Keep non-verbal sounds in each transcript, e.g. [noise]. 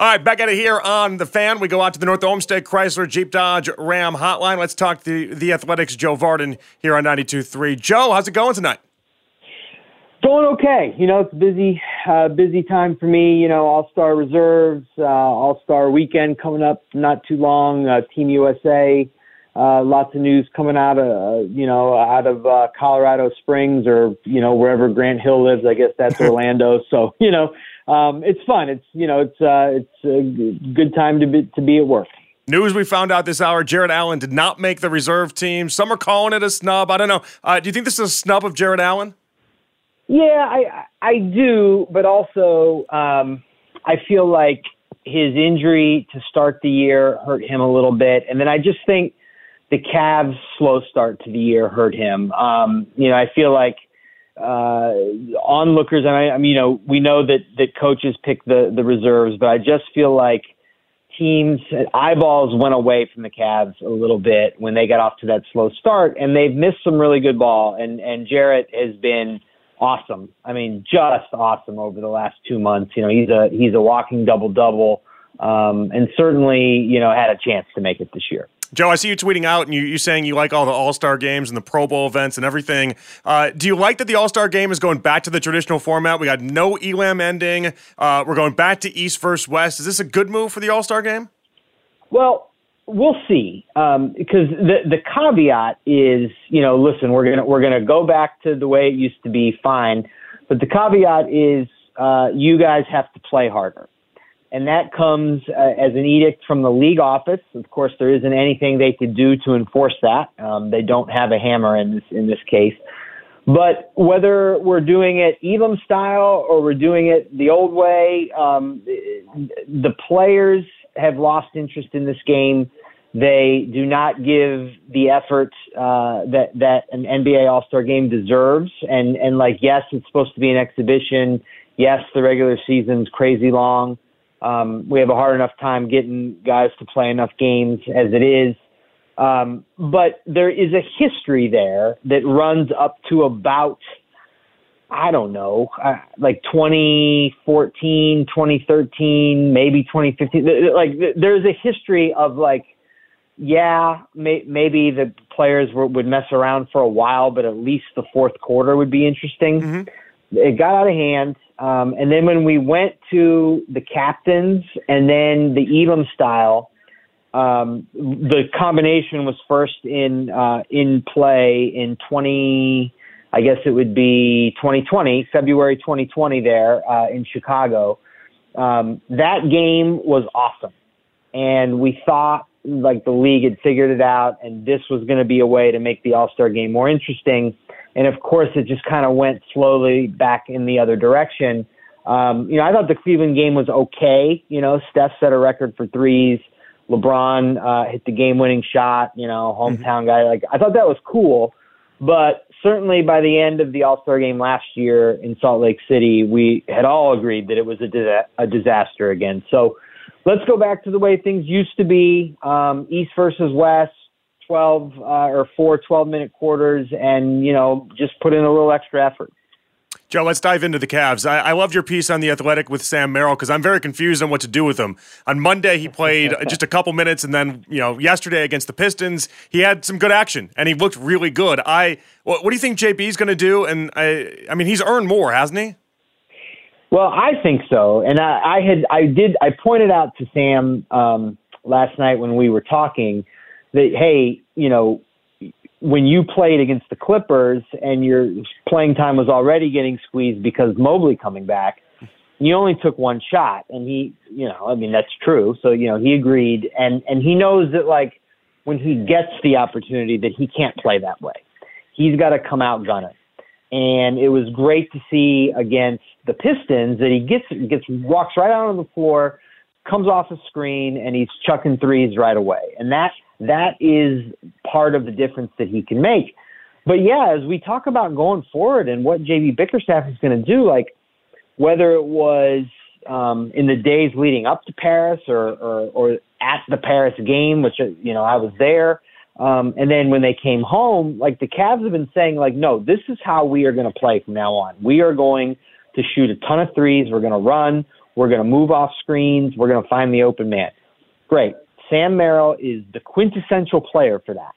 All right, back out of here on the fan. We go out to the North Olmsted Chrysler Jeep Dodge Ram hotline. Let's talk to the, the Athletics' Joe Vardon here on 92.3. Joe, how's it going tonight? Going okay. You know, it's busy, uh, busy time for me. You know, All Star reserves, uh, All Star weekend coming up not too long. Uh, Team USA, uh, lots of news coming out of uh, you know out of uh, Colorado Springs or you know wherever Grant Hill lives. I guess that's [laughs] Orlando. So you know, um, it's fun. It's you know it's uh, it's a good time to be to be at work. News we found out this hour: Jarrett Allen did not make the reserve team. Some are calling it a snub. I don't know. Uh, do you think this is a snub of Jarrett Allen? Yeah, I I do, but also um, I feel like his injury to start the year hurt him a little bit, and then I just think the Cavs' slow start to the year hurt him. Um, you know, I feel like uh, onlookers, and I, I mean, you know, we know that that coaches pick the the reserves, but I just feel like teams eyeballs went away from the Cavs a little bit when they got off to that slow start, and they've missed some really good ball. And and Jarrett has been awesome. I mean, just awesome over the last two months. You know, he's a he's a walking double double, um, and certainly you know had a chance to make it this year. Joe, I see you tweeting out and you, you saying you like all the All Star games and the Pro Bowl events and everything. Uh, do you like that the All Star game is going back to the traditional format? We got no Elam ending. Uh, we're going back to East versus West. Is this a good move for the All Star game? Well, we'll see. Um, because the the caveat is, you know, listen, we're gonna we're gonna go back to the way it used to be, fine. But the caveat is, uh, you guys have to play harder and that comes uh, as an edict from the league office. Of course, there isn't anything they could do to enforce that. Um, they don't have a hammer in this in this case. But whether we're doing it Elam style or we're doing it the old way, um, the players have lost interest in this game. They do not give the effort uh, that that an NBA All Star game deserves. And and like yes, it's supposed to be an exhibition. Yes, the regular season's crazy long um, we have a hard enough time getting guys to play enough games as it is. Um, but there is a history there that runs up to about, I don't know, uh, like 2014, 2013, maybe 2015. Like there's a history of like, yeah, may, maybe the players were, would mess around for a while, but at least the fourth quarter would be interesting. Mm-hmm. It got out of hand. Um, and then when we went to the captains and then the Elam style, um, the combination was first in uh, in play in 20, I guess it would be 2020, February 2020 there uh, in Chicago. Um, that game was awesome, and we thought like the league had figured it out, and this was going to be a way to make the All Star game more interesting. And of course, it just kind of went slowly back in the other direction. Um, you know, I thought the Cleveland game was okay. You know, Steph set a record for threes. LeBron uh, hit the game-winning shot. You know, hometown mm-hmm. guy. Like I thought that was cool, but certainly by the end of the All Star game last year in Salt Lake City, we had all agreed that it was a, disa- a disaster again. So let's go back to the way things used to be: um, East versus West. 12 uh, or four 12 minute quarters and, you know, just put in a little extra effort. Joe, let's dive into the Cavs. I, I loved your piece on the Athletic with Sam Merrill because I'm very confused on what to do with him. On Monday, he played [laughs] just a couple minutes, and then you know yesterday against the Pistons, he had some good action and he looked really good. I what, what do you think JB is going to do? And I, I mean, he's earned more, hasn't he? Well, I think so, and I, I had I did I pointed out to Sam um, last night when we were talking that hey, you know, when you played against the Clippers and your playing time was already getting squeezed because Mobley coming back, you only took one shot, and he, you know, I mean that's true. So you know he agreed, and and he knows that like when he gets the opportunity that he can't play that way. He's got to come out gunning. And it was great to see against the Pistons that he gets gets walks right out on the floor, comes off a screen, and he's chucking threes right away. And that that is part of the difference that he can make. But yeah, as we talk about going forward and what JB Bickerstaff is going to do, like whether it was um, in the days leading up to Paris or, or, or at the Paris game, which you know I was there, um, and then when they came home, like the Cavs have been saying, like, no, this is how we are going to play from now on. We are going to shoot a ton of threes. We're going to run. We're going to move off screens. We're going to find the open man. Great. Sam Merrill is the quintessential player for that.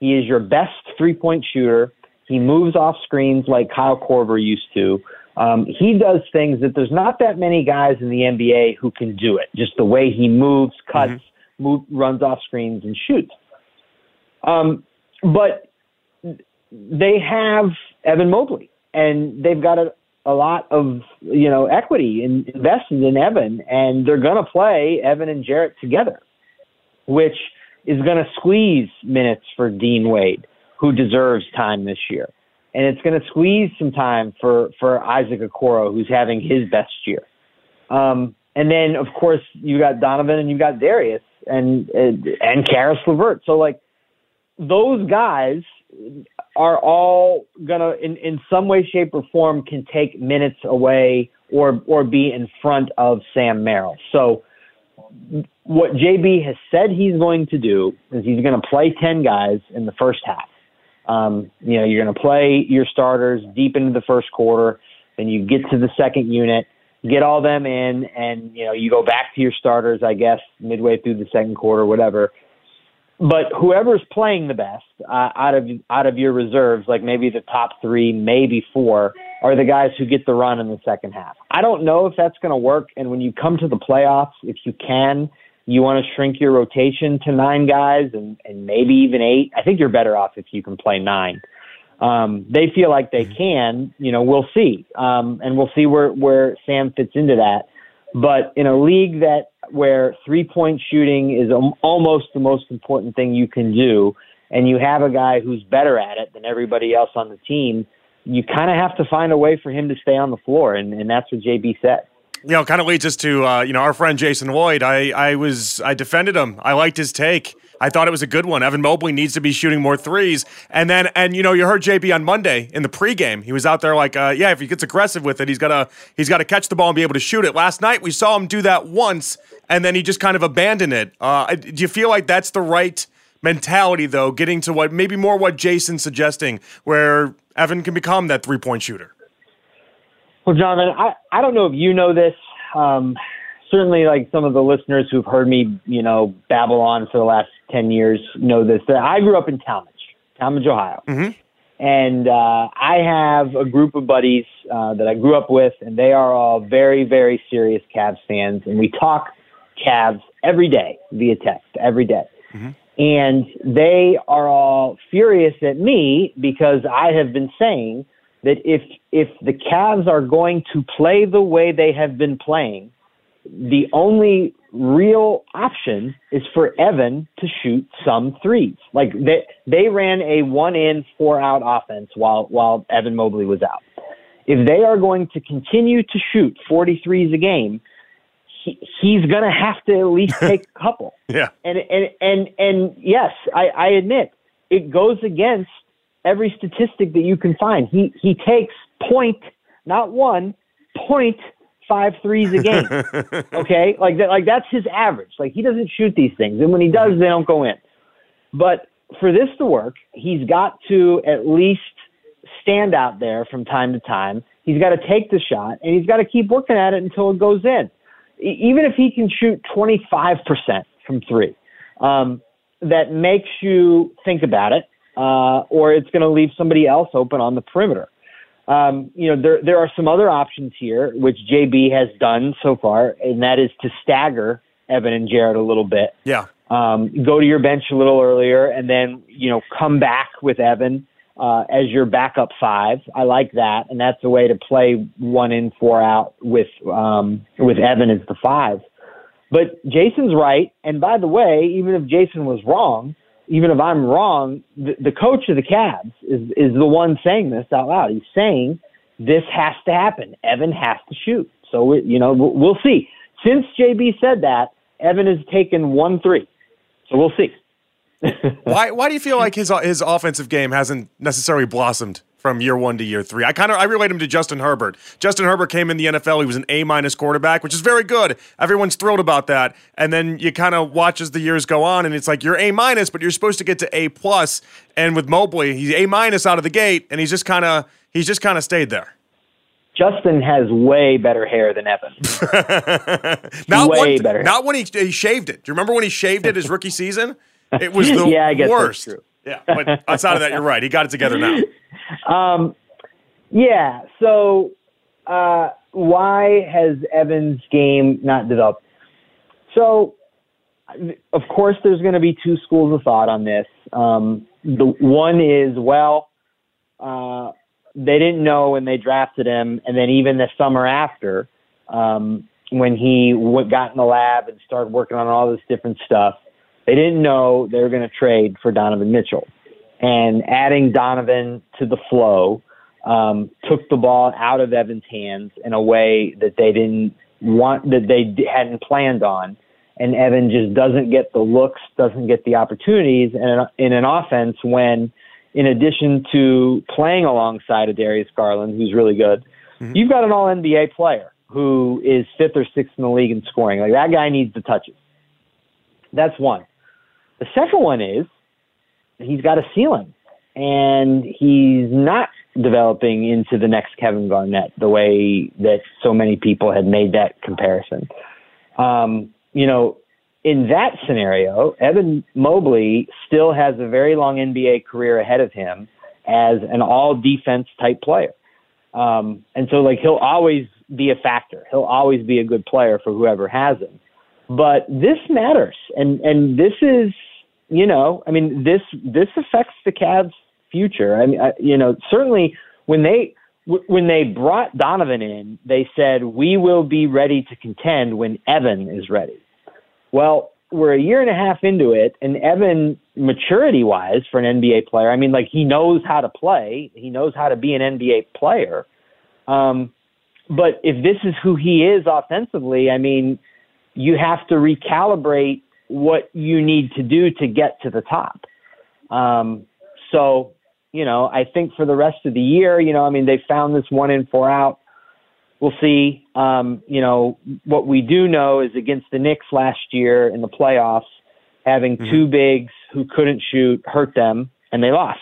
He is your best three point shooter. He moves off screens like Kyle Korver used to. Um, he does things that there's not that many guys in the NBA who can do it. Just the way he moves, cuts, mm-hmm. move, runs off screens, and shoots. Um, but they have Evan Mobley, and they've got a, a lot of you know equity in, invested in Evan, and they're going to play Evan and Jarrett together, which is going to squeeze minutes for Dean Wade, who deserves time this year, and it's going to squeeze some time for for Isaac Okoro, who's having his best year. Um, and then of course you got Donovan and you've got Darius and and, and Caris LeVert. So like those guys are all gonna in, in some way, shape, or form can take minutes away or or be in front of Sam Merrill. So what JB has said he's going to do is he's going to play ten guys in the first half. Um, you know, you're going to play your starters deep into the first quarter. Then you get to the second unit, get all them in, and you know you go back to your starters. I guess midway through the second quarter, whatever but whoever's playing the best uh, out of out of your reserves, like maybe the top three, maybe four, are the guys who get the run in the second half. I don't know if that's going to work. And when you come to the playoffs, if you can, you want to shrink your rotation to nine guys and and maybe even eight. I think you're better off if you can play nine. Um, they feel like they can. You know, we'll see, um, and we'll see where where Sam fits into that. But in a league that where three point shooting is almost the most important thing you can do, and you have a guy who's better at it than everybody else on the team, you kind of have to find a way for him to stay on the floor, and, and that's what JB said you know, kind of leads us to uh, you know our friend Jason Lloyd. I I was I defended him. I liked his take. I thought it was a good one. Evan Mobley needs to be shooting more threes. And then and you know you heard JB on Monday in the pregame. He was out there like, uh, yeah, if he gets aggressive with it, he's gotta he's got to catch the ball and be able to shoot it. Last night we saw him do that once, and then he just kind of abandoned it. Uh, do you feel like that's the right? mentality though getting to what maybe more what jason's suggesting where evan can become that three-point shooter well, Jonathan, I, I don't know if you know this. Um, certainly, like some of the listeners who've heard me, you know, babble on for the last 10 years know this. That I grew up in Tallmadge, Tallmadge, Ohio. Mm-hmm. And uh, I have a group of buddies uh, that I grew up with, and they are all very, very serious Cavs fans. And we talk Cavs every day via text, every day. Mm-hmm. And they are all furious at me because I have been saying that if if the Cavs are going to play the way they have been playing, the only real option is for Evan to shoot some threes. Like they they ran a one in four out offense while while Evan Mobley was out. If they are going to continue to shoot 43s a game, he, he's going to have to at least take [laughs] a couple. yeah. And and and and yes, I, I admit it goes against every statistic that you can find. He he takes point, not one, point five threes a game. [laughs] okay, like that, like that's his average. Like he doesn't shoot these things, and when he does, they don't go in. But for this to work, he's got to at least stand out there from time to time. He's got to take the shot, and he's got to keep working at it until it goes in. Even if he can shoot 25% from three, um, that makes you think about it uh, or it's going to leave somebody else open on the perimeter. Um, you know, there there are some other options here, which JB has done so far, and that is to stagger Evan and Jarrett a little bit. Yeah. Um, go to your bench a little earlier, and then you know come back with Evan uh, as your backup five. I like that, and that's a way to play one in, four out with um, with Evan as the five. But Jason's right, and by the way, even if Jason was wrong, even if I'm wrong, the, the coach of the Cavs is is the one saying this out loud. He's saying this has to happen. Evan has to shoot. So you know we'll see. Since JB said that, Evan has taken one three. So we'll see. [laughs] why why do you feel like his uh, his offensive game hasn't necessarily blossomed from year one to year three. I kind of I relate him to Justin Herbert. Justin Herbert came in the NFL. He was an A minus quarterback, which is very good. Everyone's thrilled about that. And then you kind of watch as the years go on, and it's like you're A minus, but you're supposed to get to A plus. And with Mobley, he's A minus out of the gate, and he's just kind of he's just kind of stayed there. Justin has way better hair than Evan. [laughs] not way when, better. Not when he, he shaved it. Do you remember when he shaved it his rookie season? It was the [laughs] yeah, I guess worst. Yeah, but outside of that, you're right. He got it together now. [laughs] Um, yeah. So, uh, why has Evan's game not developed? So, of course, there's going to be two schools of thought on this. Um, the one is, well, uh, they didn't know when they drafted him, and then even the summer after, um, when he w- got in the lab and started working on all this different stuff, they didn't know they were going to trade for Donovan Mitchell. And adding Donovan to the flow um, took the ball out of Evan's hands in a way that they didn't want, that they hadn't planned on. And Evan just doesn't get the looks, doesn't get the opportunities in an, in an offense when, in addition to playing alongside of Darius Garland, who's really good, mm-hmm. you've got an All NBA player who is fifth or sixth in the league in scoring. Like that guy needs the touches. That's one. The second one is he's got a ceiling, and he's not developing into the next Kevin Garnett the way that so many people had made that comparison. Um, you know, in that scenario, Evan Mobley still has a very long NBA career ahead of him as an all defense type player. Um, and so, like, he'll always be a factor. He'll always be a good player for whoever has him. But this matters, and and this is you know, I mean, this this affects the Cavs' future. I mean, I, you know, certainly when they when they brought Donovan in, they said we will be ready to contend when Evan is ready. Well, we're a year and a half into it, and Evan, maturity wise, for an NBA player, I mean, like he knows how to play, he knows how to be an NBA player. Um, but if this is who he is offensively, I mean, you have to recalibrate what you need to do to get to the top. Um, so, you know, I think for the rest of the year, you know, I mean, they found this one in, four out. We'll see. Um, you know, what we do know is against the Knicks last year in the playoffs, having mm-hmm. two bigs who couldn't shoot hurt them, and they lost.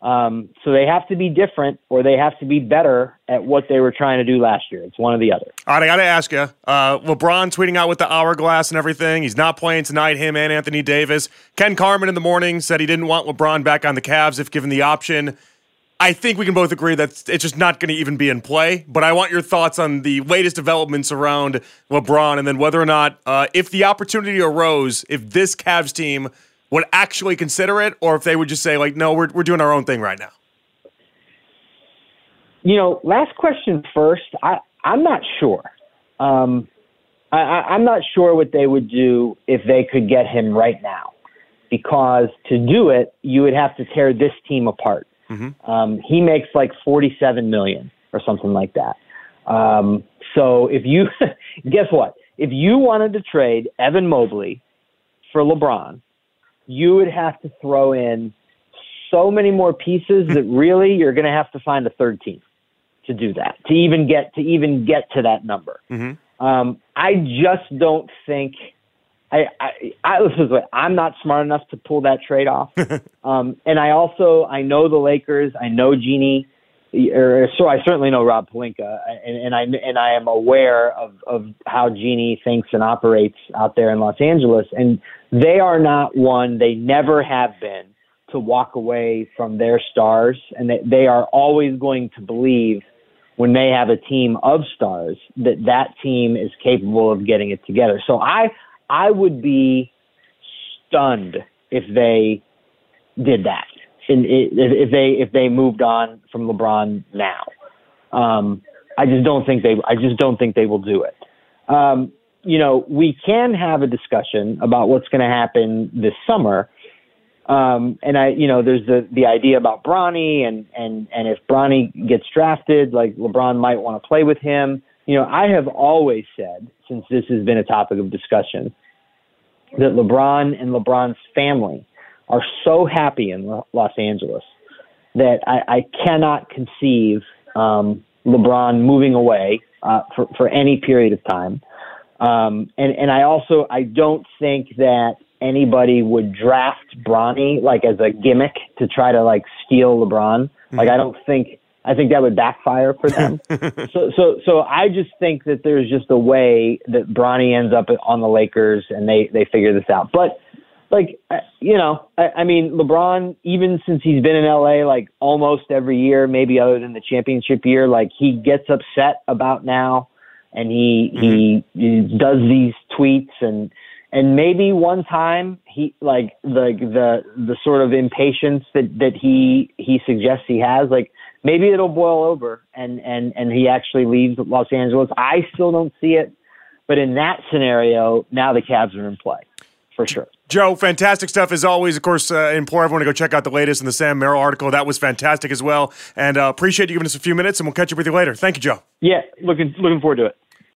Um, so they have to be different or they have to be better at what they were trying to do last year. It's one or the other. All right, I got to ask you uh, LeBron tweeting out with the hourglass and everything. He's not playing tonight, him and Anthony Davis. Ken Carman in the morning said he didn't want LeBron back on the Cavs if given the option. I think we can both agree that it's just not going to even be in play. But I want your thoughts on the latest developments around LeBron and then whether or not, uh, if the opportunity arose, if this Cavs team would actually consider it, or if they would just say like, no, we're we're doing our own thing right now. You know, last question first. I I'm not sure. Um, I, I'm not sure what they would do if they could get him right now, because to do it, you would have to tear this team apart. Mm-hmm. Um, he makes like 47 million or something like that. Um, so if you [laughs] guess what, if you wanted to trade Evan Mobley for LeBron, you would have to throw in so many more pieces that [laughs] really you're going to have to find a third team to do that to even get to even get to that number. Mm-hmm. Um, I just don't think. I, I, I listen. I'm not smart enough to pull that trade off, [laughs] um, and I also I know the Lakers. I know Jeanie or so I certainly know Rob Pelinka, and, and I and I am aware of of how Jeanie thinks and operates out there in Los Angeles, and they are not one. They never have been to walk away from their stars, and they, they are always going to believe when they have a team of stars that that team is capable of getting it together. So I I would be stunned if they did that in, if they if they moved on from LeBron now. Um, I just don't think they. I just don't think they will do it. Um, you know, we can have a discussion about what's going to happen this summer. Um, and I, you know, there's the the idea about Bronny, and and and if Bronny gets drafted, like LeBron might want to play with him. You know, I have always said since this has been a topic of discussion that LeBron and LeBron's family are so happy in Los Angeles that I, I cannot conceive um, LeBron moving away uh, for for any period of time. Um, and and I also I don't think that anybody would draft Bronny like as a gimmick to try to like steal LeBron. Mm-hmm. Like I don't think I think that would backfire for them. [laughs] so, so, so I just think that there's just a way that Bronny ends up on the Lakers and they they figure this out. But like, you know, I, I mean, LeBron, even since he's been in LA, like almost every year, maybe other than the championship year, like he gets upset about now, and he mm-hmm. he, he does these tweets and and maybe one time he like the the the sort of impatience that that he he suggests he has like maybe it'll boil over and and and he actually leaves Los Angeles. I still don't see it, but in that scenario, now the Cavs are in play for sure. Joe, fantastic stuff as always. Of course, uh, implore everyone to go check out the latest in the Sam Merrill article. That was fantastic as well, and uh, appreciate you giving us a few minutes. And we'll catch up with you later. Thank you, Joe. Yeah, looking looking forward to it.